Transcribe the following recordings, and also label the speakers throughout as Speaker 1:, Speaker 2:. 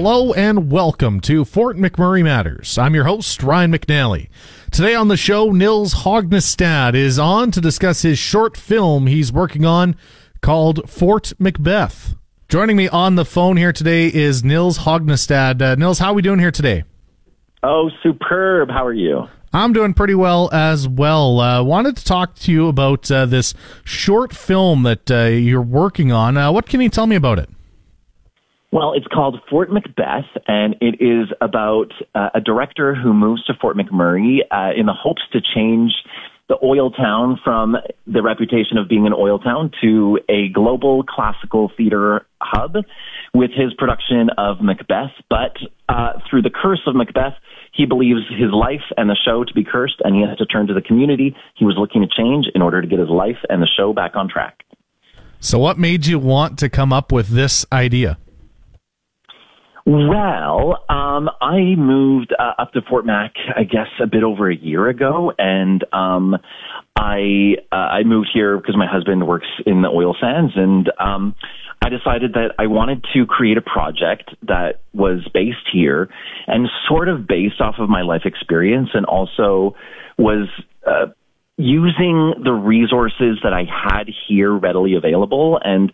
Speaker 1: Hello and welcome to Fort McMurray Matters. I'm your host, Ryan McNally. Today on the show, Nils Hognestad is on to discuss his short film he's working on called Fort Macbeth. Joining me on the phone here today is Nils Hognestad. Uh, Nils, how are we doing here today?
Speaker 2: Oh, superb. How are you?
Speaker 1: I'm doing pretty well as well. Uh, wanted to talk to you about uh, this short film that uh, you're working on. Uh, what can you tell me about it?
Speaker 2: Well, it's called Fort Macbeth, and it is about uh, a director who moves to Fort McMurray uh, in the hopes to change the oil town from the reputation of being an oil town to a global classical theater hub with his production of Macbeth. But uh, through the curse of Macbeth, he believes his life and the show to be cursed, and he has to turn to the community he was looking to change in order to get his life and the show back on track.
Speaker 1: So, what made you want to come up with this idea?
Speaker 2: Well, um, I moved uh, up to Fort Mac, I guess, a bit over a year ago, and um, I uh, I moved here because my husband works in the oil sands, and um, I decided that I wanted to create a project that was based here and sort of based off of my life experience, and also was. Uh, using the resources that I had here readily available and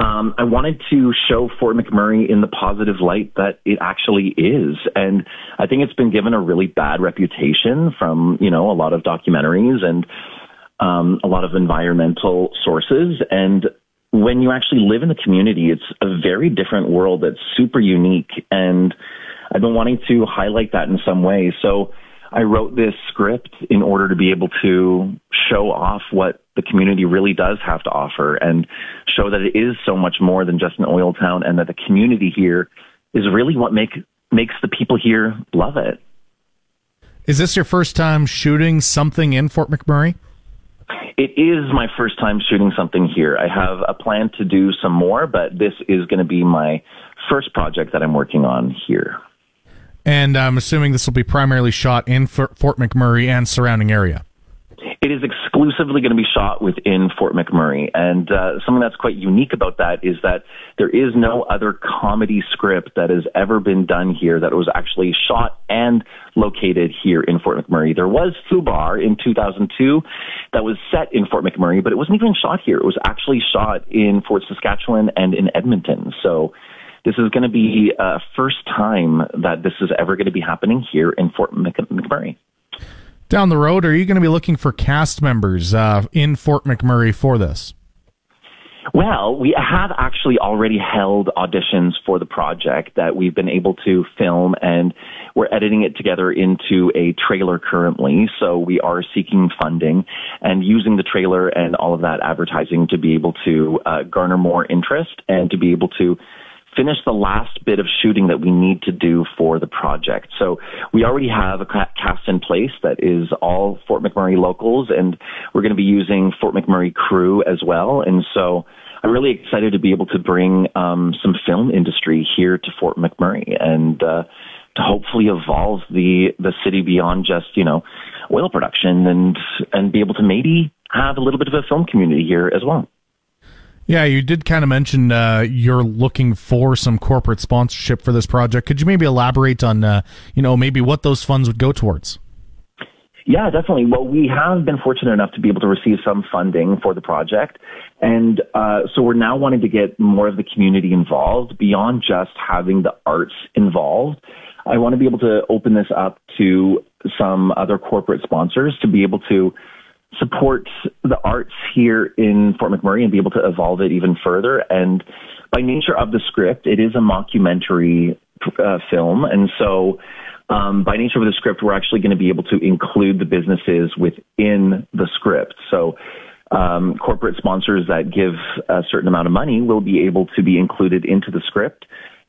Speaker 2: um, I wanted to show Fort McMurray in the positive light that it actually is. And I think it's been given a really bad reputation from, you know, a lot of documentaries and um, a lot of environmental sources. And when you actually live in the community, it's a very different world that's super unique. And I've been wanting to highlight that in some way. So I wrote this script in order to be able to show off what the community really does have to offer and show that it is so much more than just an oil town and that the community here is really what make makes the people here love it.
Speaker 1: Is this your first time shooting something in Fort McMurray?
Speaker 2: It is my first time shooting something here. I have a plan to do some more, but this is going to be my first project that I'm working on here.
Speaker 1: And I'm assuming this will be primarily shot in Fort McMurray and surrounding area.
Speaker 2: It is exclusively going to be shot within Fort McMurray. And uh, something that's quite unique about that is that there is no other comedy script that has ever been done here that was actually shot and located here in Fort McMurray. There was Fubar in 2002 that was set in Fort McMurray, but it wasn't even shot here. It was actually shot in Fort Saskatchewan and in Edmonton. So this is going to be a uh, first time that this is ever going to be happening here in Fort McMurray
Speaker 1: down the road, are you going to be looking for cast members uh, in Fort McMurray for this?
Speaker 2: Well, we have actually already held auditions for the project that we've been able to film and we're editing it together into a trailer currently. So we are seeking funding and using the trailer and all of that advertising to be able to uh, garner more interest and to be able to finish the last bit of shooting that we need to do for the project. So we already have a cast in place that is all Fort McMurray locals, and we're going to be using Fort McMurray crew as well. And so I'm really excited to be able to bring um, some film industry here to Fort McMurray and uh, to hopefully evolve the the city beyond just you know oil production and and be able to maybe have a little bit of a film community here as well.
Speaker 1: Yeah, you did kind of mention uh, you're looking for some corporate sponsorship for this project. Could you maybe elaborate on, uh, you know, maybe what those funds would go towards?
Speaker 2: Yeah, definitely. Well, we have been fortunate enough to be able to receive some funding for the project. And uh, so we're now wanting to get more of the community involved beyond just having the arts involved. I want to be able to open this up to some other corporate sponsors to be able to support the arts here in Fort McMurray and be able to evolve it even further. And by nature of the script, it is a mockumentary uh, film, and so. Um, by nature of the script, we're actually going to be able to include the businesses within the script. So, um, corporate sponsors that give a certain amount of money will be able to be included into the script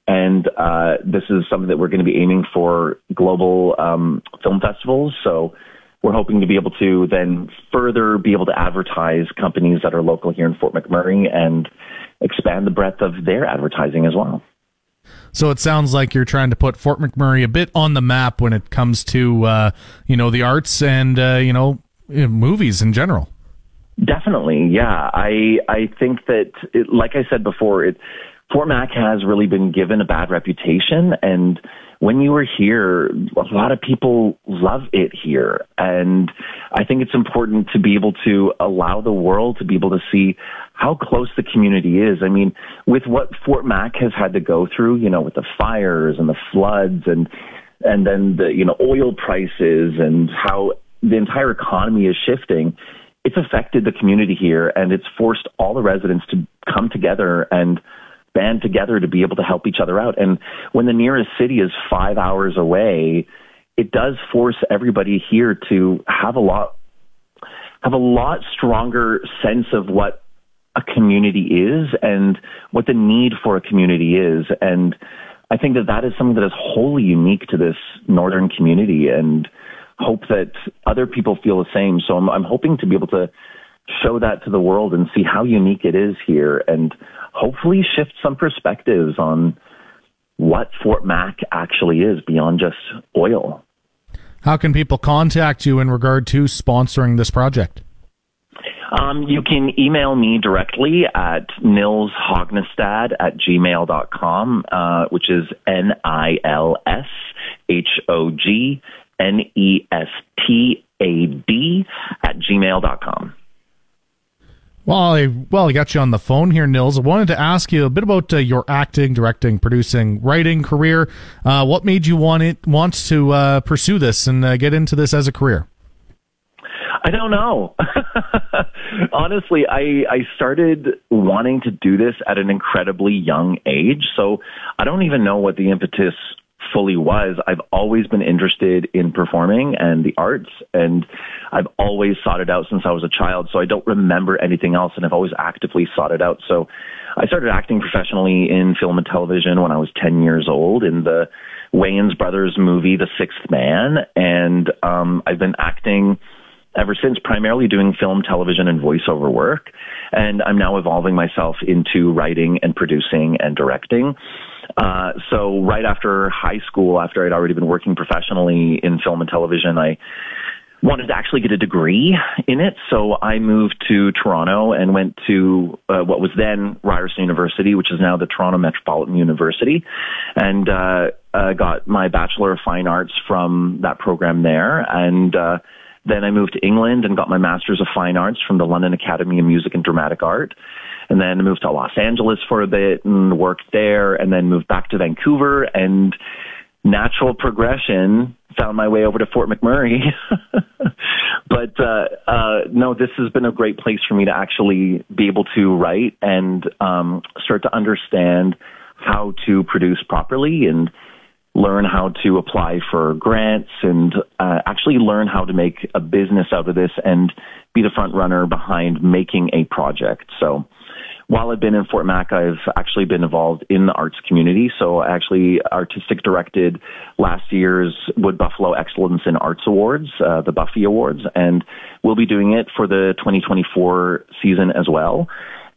Speaker 2: And uh, this is something that we're going to be aiming for global um, film festivals. So we're hoping to be able to then further be able to advertise companies that are local here in Fort McMurray and expand the breadth of their advertising as well.
Speaker 1: So it sounds like you're trying to put Fort McMurray a bit on the map when it comes to uh, you know the arts and uh, you know movies in general.
Speaker 2: Definitely, yeah. I I think that, it, like I said before, it, Fort Mac has really been given a bad reputation, and when you were here, a lot of people love it here. And I think it's important to be able to allow the world to be able to see how close the community is. I mean, with what Fort Mac has had to go through, you know, with the fires and the floods and, and then the, you know, oil prices and how the entire economy is shifting, it's affected the community here and it's forced all the residents to come together and band together to be able to help each other out. And when the nearest city is five hours away, it does force everybody here to have a lot have a lot stronger sense of what a community is and what the need for a community is. And I think that that is something that is wholly unique to this northern community and hope that other people feel the same. So I'm, I'm hoping to be able to show that to the world and see how unique it is here and hopefully shift some perspectives on what Fort Mac actually is beyond just oil.
Speaker 1: How can people contact you in regard to sponsoring this project?
Speaker 2: Um, you can email me directly at nilshognestad at gmail.com, uh, which is N I L S H O G N E S T A D at gmail.com.
Speaker 1: Well, I, well, I got you on the phone here, Nils. I wanted to ask you a bit about uh, your acting, directing, producing, writing career. Uh, what made you want it want to uh, pursue this and uh, get into this as a career?
Speaker 2: I don't know. Honestly, I I started wanting to do this at an incredibly young age, so I don't even know what the impetus fully was. I've always been interested in performing and the arts, and I've always sought it out since I was a child. So I don't remember anything else, and I've always actively sought it out. So I started acting professionally in film and television when I was 10 years old in the Wayans Brothers movie, The Sixth Man, and um, I've been acting ever since, primarily doing film, television, and voiceover work. And I'm now evolving myself into writing and producing and directing. Uh, so right after high school, after I'd already been working professionally in film and television, I wanted to actually get a degree in it. So I moved to Toronto and went to uh, what was then Ryerson University, which is now the Toronto Metropolitan University, and uh, uh, got my Bachelor of Fine Arts from that program there. And uh, then I moved to England and got my Master's of Fine Arts from the London Academy of Music and Dramatic Art and then moved to Los Angeles for a bit and worked there and then moved back to Vancouver and natural progression found my way over to Fort McMurray. but uh, uh, no, this has been a great place for me to actually be able to write and um, start to understand how to produce properly and learn how to apply for grants and uh, actually learn how to make a business out of this and be the front runner behind making a project. So while I've been in Fort Mac, I've actually been involved in the arts community. So I actually artistic directed last year's Wood Buffalo Excellence in Arts Awards, uh, the Buffy Awards, and we'll be doing it for the 2024 season as well.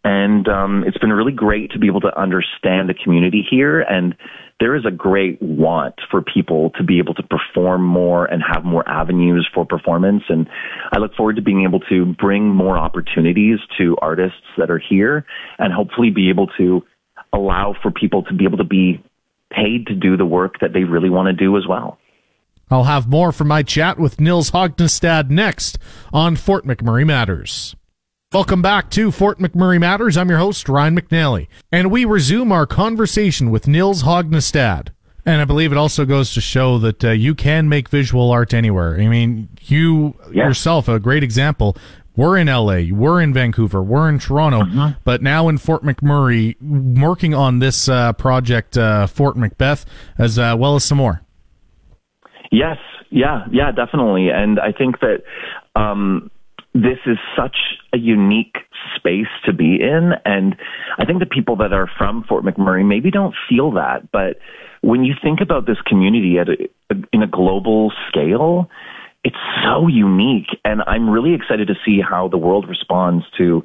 Speaker 2: And um, it's been really great to be able to understand the community here. And there is a great want for people to be able to perform more and have more avenues for performance. And I look forward to being able to bring more opportunities to artists that are here and hopefully be able to allow for people to be able to be paid to do the work that they really want to do as well.
Speaker 1: I'll have more from my chat with Nils Hognestad next on Fort McMurray Matters. Welcome back to Fort McMurray Matters. I'm your host, Ryan McNally, and we resume our conversation with Nils Hognestad. And I believe it also goes to show that uh, you can make visual art anywhere. I mean, you yeah. yourself, a great example. We're in LA, we're in Vancouver, we're in Toronto, uh-huh. but now in Fort McMurray, working on this uh, project, uh, Fort Macbeth, as uh, well as some more.
Speaker 2: Yes, yeah, yeah, definitely. And I think that um, this is such a unique space to be in. And I think the people that are from Fort McMurray maybe don't feel that. But when you think about this community at a, in a global scale, it's so unique. And I'm really excited to see how the world responds to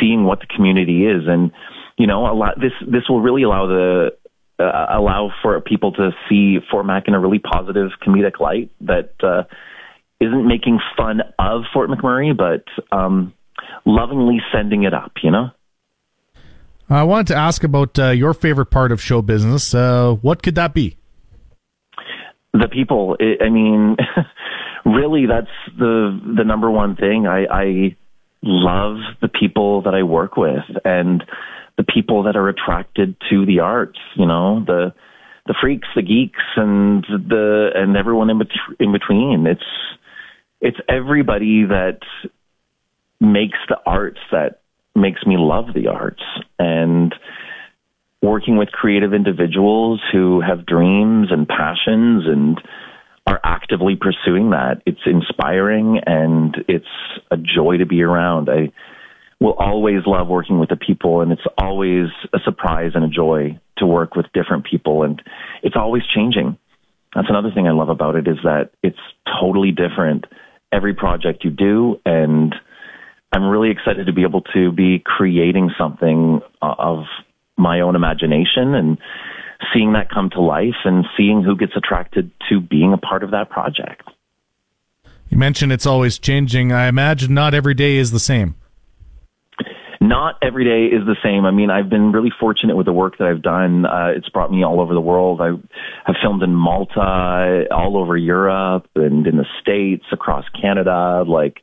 Speaker 2: seeing what the community is. And, you know, a lot, this, this will really allow the, uh, allow for people to see Fort Mac in a really positive comedic light that, uh, isn't making fun of Fort McMurray, but um, lovingly sending it up, you know?
Speaker 1: I wanted to ask about uh, your favorite part of show business. Uh, what could that be?
Speaker 2: The people. I mean, really, that's the the number one thing. I, I love the people that I work with and the people that are attracted to the arts. You know, the the freaks, the geeks, and the and everyone in, bet- in between. It's it's everybody that makes the arts that makes me love the arts and working with creative individuals who have dreams and passions and are actively pursuing that. It's inspiring and it's a joy to be around. I will always love working with the people and it's always a surprise and a joy to work with different people and it's always changing. That's another thing I love about it is that it's totally different every project you do. And I'm really excited to be able to be creating something uh, of my own imagination and seeing that come to life and seeing who gets attracted to being a part of that project.
Speaker 1: You mentioned it's always changing. I imagine not every day is the same.
Speaker 2: Not every day is the same. I mean, I've been really fortunate with the work that I've done. Uh, it's brought me all over the world. I have filmed in Malta, all over Europe, and in the States, across Canada. Like,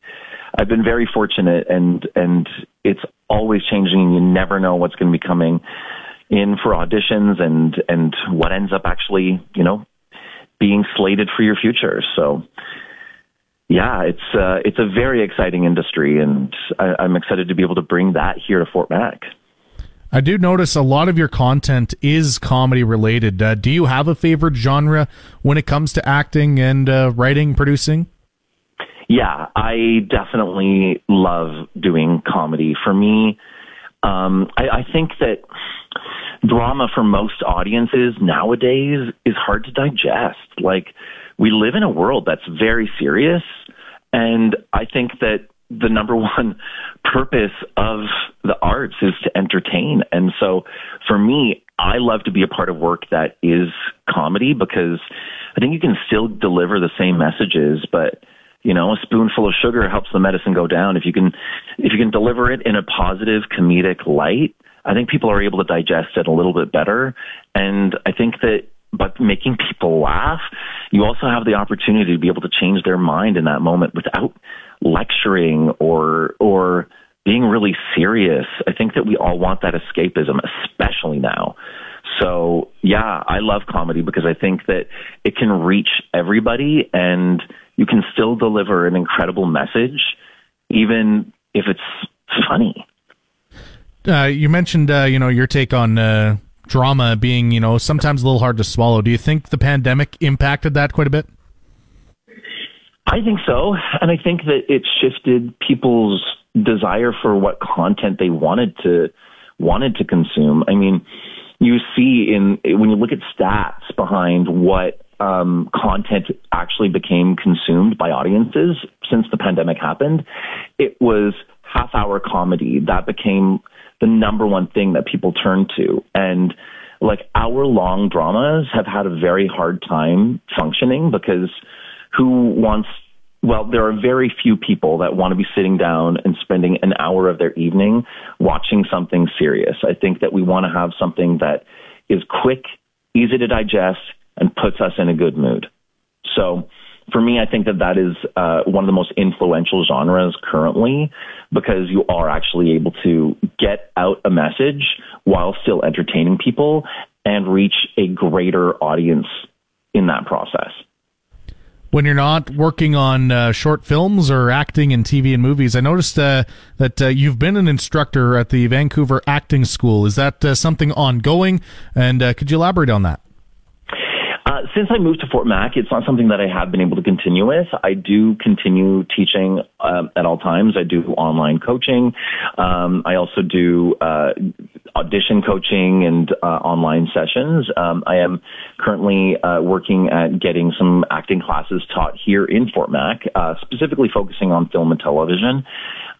Speaker 2: I've been very fortunate, and and it's always changing. You never know what's going to be coming in for auditions, and and what ends up actually, you know, being slated for your future. So yeah, it's uh, it's a very exciting industry, and I, I'm excited to be able to bring that here to Fort Mac.
Speaker 1: I do notice a lot of your content is comedy related. Uh, do you have a favorite genre when it comes to acting and uh, writing, producing?
Speaker 2: Yeah, I definitely love doing comedy. For me, um, I, I think that drama for most audiences nowadays is hard to digest. Like we live in a world that's very serious. And I think that the number one purpose of the arts is to entertain. And so for me, I love to be a part of work that is comedy because I think you can still deliver the same messages, but you know, a spoonful of sugar helps the medicine go down. If you can, if you can deliver it in a positive comedic light, I think people are able to digest it a little bit better. And I think that but making people laugh, you also have the opportunity to be able to change their mind in that moment without lecturing or or being really serious. I think that we all want that escapism, especially now. So, yeah, I love comedy because I think that it can reach everybody and you can still deliver an incredible message even if it's funny.
Speaker 1: Uh, you mentioned, uh, you know, your take on uh, drama being, you know, sometimes a little hard to swallow. Do you think the pandemic impacted that quite a bit?
Speaker 2: I think so. And I think that it shifted people's desire for what content they wanted to wanted to consume. I mean, you see in when you look at stats behind what um, content actually became consumed by audiences since the pandemic happened, it was half hour comedy that became the number one thing that people turn to. And like hour long dramas have had a very hard time functioning because who wants well, there are very few people that want to be sitting down and spending an hour of their evening watching something serious. I think that we want to have something that is quick, easy to digest, and puts us in a good mood. So for me, I think that that is uh, one of the most influential genres currently because you are actually able to get out a message while still entertaining people and reach a greater audience in that process.
Speaker 1: When you're not working on uh, short films or acting in TV and movies, I noticed uh, that uh, you've been an instructor at the Vancouver Acting School. Is that uh, something ongoing? And uh, could you elaborate on that?
Speaker 2: Uh, since I moved to Fort Mac, it's not something that I have been able to continue with. I do continue teaching um, at all times. I do online coaching. Um, I also do uh, audition coaching and uh, online sessions. Um, I am currently uh, working at getting some acting classes taught here in Fort Mac, uh, specifically focusing on film and television.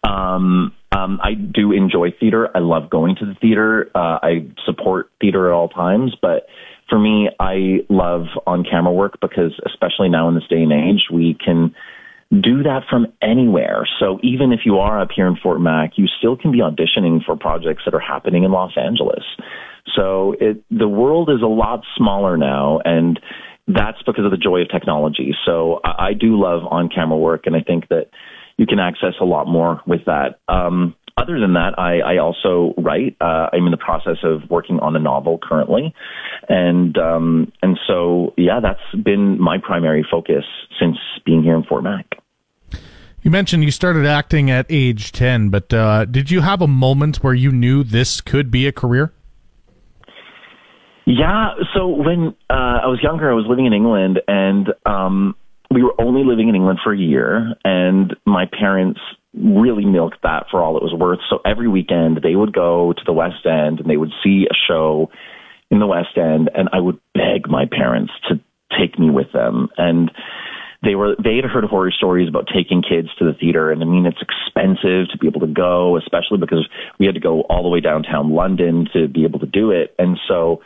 Speaker 2: Um, um, I do enjoy theater. I love going to the theater. Uh, I support theater at all times, but for me, I love on camera work because, especially now in this day and age, we can do that from anywhere. So even if you are up here in Fort Mac, you still can be auditioning for projects that are happening in Los Angeles. So it, the world is a lot smaller now, and that's because of the joy of technology. So I, I do love on camera work, and I think that you can access a lot more with that. Um, other than that, I, I also write. Uh, I'm in the process of working on a novel currently, and um, and so yeah, that's been my primary focus since being here in Fort Mac.
Speaker 1: You mentioned you started acting at age ten, but uh, did you have a moment where you knew this could be a career?
Speaker 2: Yeah. So when uh, I was younger, I was living in England, and um, we were only living in England for a year, and my parents really milked that for all it was worth. So every weekend they would go to the West End and they would see a show in the West End and I would beg my parents to take me with them. And they were they had heard horror stories about taking kids to the theater and I mean it's expensive to be able to go, especially because we had to go all the way downtown London to be able to do it. And so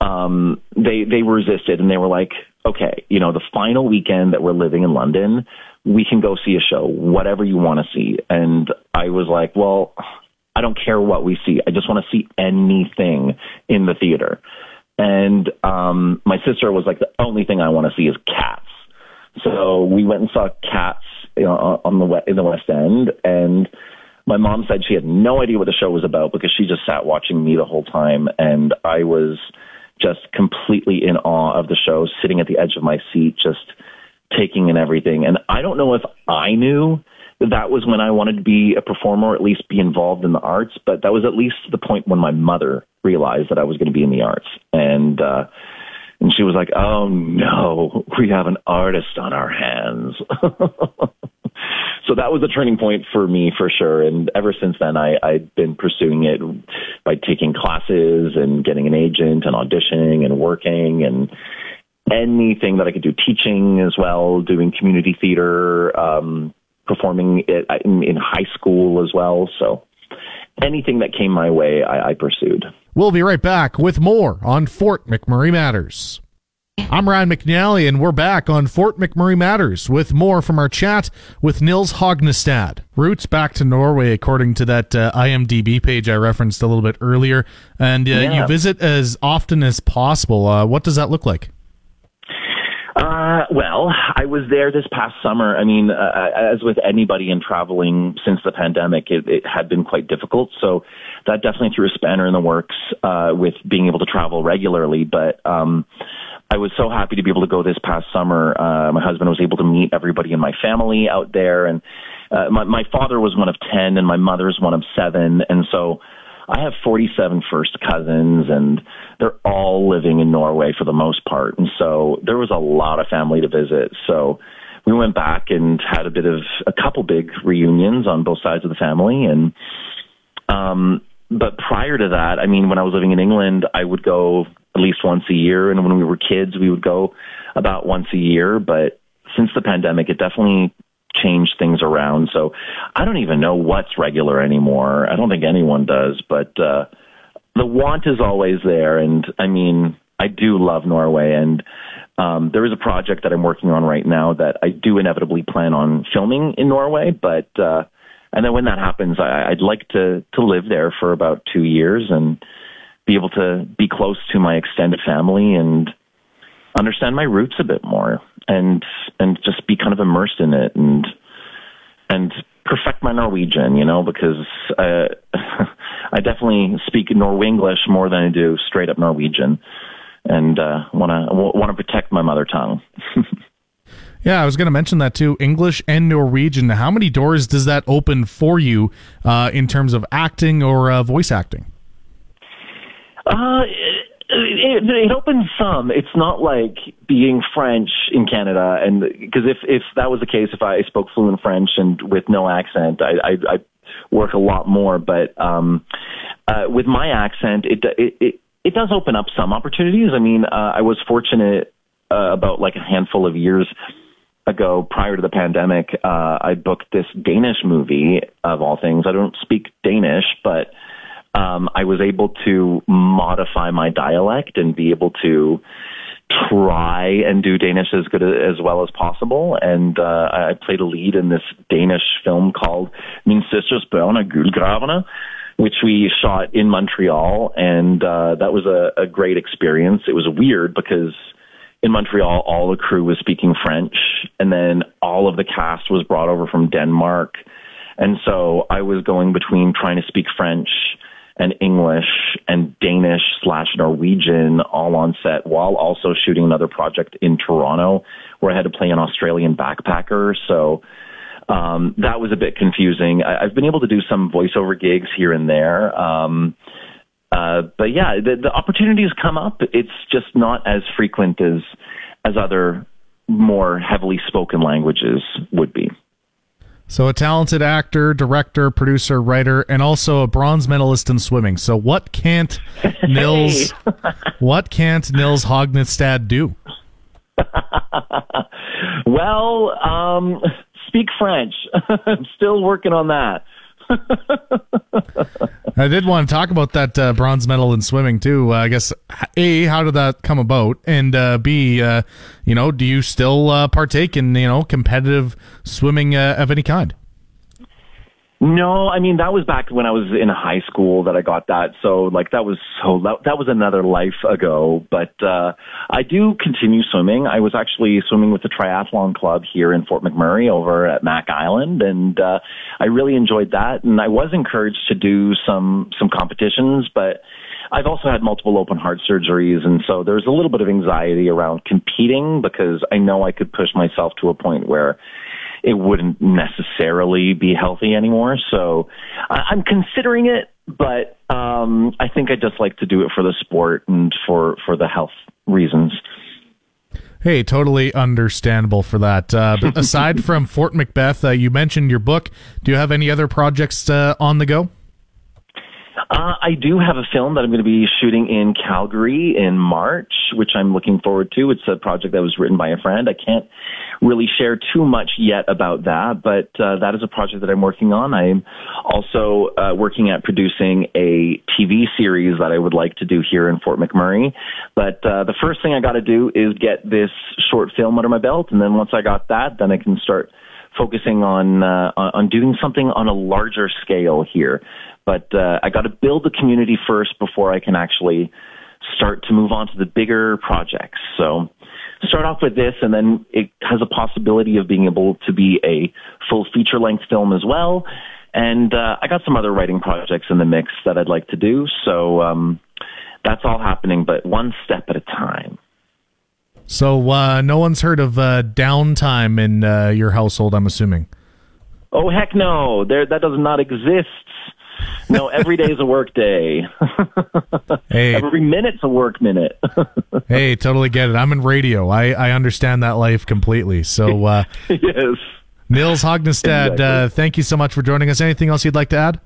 Speaker 2: um they they resisted and they were like, okay, you know, the final weekend that we're living in London, we can go see a show, whatever you want to see. And I was like, well, I don't care what we see. I just want to see anything in the theater. And um, my sister was like, the only thing I want to see is cats. So we went and saw cats you know, on the in the West End, and my mom said she had no idea what the show was about because she just sat watching me the whole time, and I was just completely in awe of the show, sitting at the edge of my seat, just taking and everything. And I don't know if I knew that that was when I wanted to be a performer, or at least be involved in the arts, but that was at least the point when my mother realized that I was going to be in the arts. And, uh, and she was like, "Oh no, we have an artist on our hands." so that was a turning point for me for sure. And ever since then, I, I've been pursuing it by taking classes and getting an agent and auditioning and working and anything that I could do, teaching as well, doing community theater, um, performing it in, in, high school as well. So anything that came my way, I, I pursued.
Speaker 1: We'll be right back with more on Fort McMurray Matters. I'm Ryan McNally, and we're back on Fort McMurray Matters with more from our chat with Nils Hognestad. Roots back to Norway, according to that uh, IMDb page I referenced a little bit earlier. And uh, yeah. you visit as often as possible. Uh, what does that look like?
Speaker 2: Uh, well, I was there this past summer. I mean, uh, as with anybody in traveling since the pandemic, it, it had been quite difficult. So that definitely threw a spanner in the works uh, with being able to travel regularly. But um, I was so happy to be able to go this past summer. Uh, my husband was able to meet everybody in my family out there, and uh, my, my father was one of ten, and my mother's one of seven, and so I have 47 first cousins and they're all living in Norway for the most part. And so there was a lot of family to visit. So we went back and had a bit of a couple big reunions on both sides of the family. And, um, but prior to that, I mean, when I was living in England, I would go at least once a year. And when we were kids, we would go about once a year. But since the pandemic, it definitely change things around. So I don't even know what's regular anymore. I don't think anyone does, but uh, the want is always there. And I mean, I do love Norway, and um, there is a project that I'm working on right now that I do inevitably plan on filming in Norway, but. Uh, and then when that happens, I, I'd like to to live there for about two years and be able to be close to my extended family and understand my roots a bit more and and just be kind of immersed in it and and perfect my Norwegian, you know, because uh, I definitely speak Norwenglish more than I do straight up Norwegian, and want to want to protect my mother tongue.
Speaker 1: yeah, I was going to mention that too. English and Norwegian. How many doors does that open for you uh, in terms of acting or uh, voice acting?
Speaker 2: Uh, it, it opens some. It's not like being French in Canada, and because if if that was the case, if I spoke fluent French and with no accent, I I, I work a lot more. But um, uh, with my accent, it it. it it does open up some opportunities. I mean, uh, I was fortunate uh, about like a handful of years ago, prior to the pandemic, uh, I booked this Danish movie of all things. I don't speak Danish, but um, I was able to modify my dialect and be able to try and do Danish as good as well as possible. And uh, I played a lead in this Danish film called Min Sisters Børn Guldgraverne, which we shot in Montreal. And uh, that was a, a great experience. It was weird because in Montreal, all the crew was speaking French, and then all of the cast was brought over from Denmark. And so I was going between trying to speak French and English and Danish slash Norwegian all on set while also shooting another project in Toronto where I had to play an Australian backpacker. So um, that was a bit confusing. I, I've been able to do some voiceover gigs here and there. Um, uh, but yeah, the, the opportunities come up. It's just not as frequent as as other more heavily spoken languages would be.
Speaker 1: So, a talented actor, director, producer, writer, and also a bronze medalist in swimming. So, what can't Nils? what can't Nils Hognestad do?
Speaker 2: well, um, speak French. I'm still working on that.
Speaker 1: I did want to talk about that uh, bronze medal in swimming too. Uh, I guess a how did that come about, and uh, b uh, you know do you still uh, partake in you know competitive swimming uh, of any kind?
Speaker 2: No, I mean that was back when I was in high school that I got that. So like that was so that was another life ago. But uh I do continue swimming. I was actually swimming with the triathlon club here in Fort McMurray over at Mac Island and uh I really enjoyed that and I was encouraged to do some some competitions, but I've also had multiple open heart surgeries and so there's a little bit of anxiety around competing because I know I could push myself to a point where it wouldn't necessarily be healthy anymore. So I, I'm considering it, but um, I think I just like to do it for the sport and for for the health reasons.
Speaker 1: Hey, totally understandable for that. Uh, but aside from Fort Macbeth, uh, you mentioned your book. Do you have any other projects uh, on the go?
Speaker 2: Uh, I do have a film that I'm going to be shooting in Calgary in March, which I'm looking forward to. It's a project that was written by a friend. I can't really share too much yet about that, but uh, that is a project that I'm working on. I'm also uh, working at producing a TV series that I would like to do here in Fort McMurray. But uh, the first thing I got to do is get this short film under my belt, and then once I got that, then I can start focusing on uh, on doing something on a larger scale here. But uh, I got to build the community first before I can actually start to move on to the bigger projects. So start off with this, and then it has a possibility of being able to be a full feature length film as well. And uh, I got some other writing projects in the mix that I'd like to do. So um, that's all happening, but one step at a time.
Speaker 1: So uh, no one's heard of uh, downtime in uh, your household, I'm assuming.
Speaker 2: Oh heck no! There that does not exist. No, every day is a work day. hey. Every minute's a work minute.
Speaker 1: hey, totally get it. I'm in radio. I, I understand that life completely. So, uh,
Speaker 2: yes.
Speaker 1: Nils Hognestad, exactly. uh, thank you so much for joining us. Anything else you'd like to add?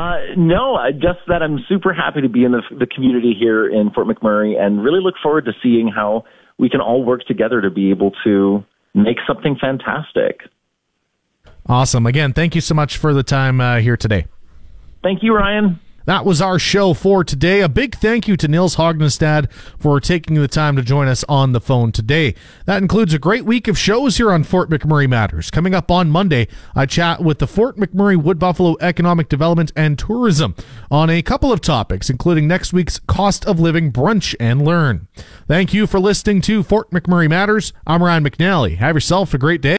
Speaker 2: Uh, no, just that I'm super happy to be in the, the community here in Fort McMurray and really look forward to seeing how we can all work together to be able to make something fantastic.
Speaker 1: Awesome. Again, thank you so much for the time uh, here today.
Speaker 2: Thank you, Ryan.
Speaker 1: That was our show for today. A big thank you to Nils Hognestad for taking the time to join us on the phone today. That includes a great week of shows here on Fort McMurray Matters. Coming up on Monday, I chat with the Fort McMurray Wood Buffalo Economic Development and Tourism on a couple of topics, including next week's cost of living brunch and learn. Thank you for listening to Fort McMurray Matters. I'm Ryan McNally. Have yourself a great day.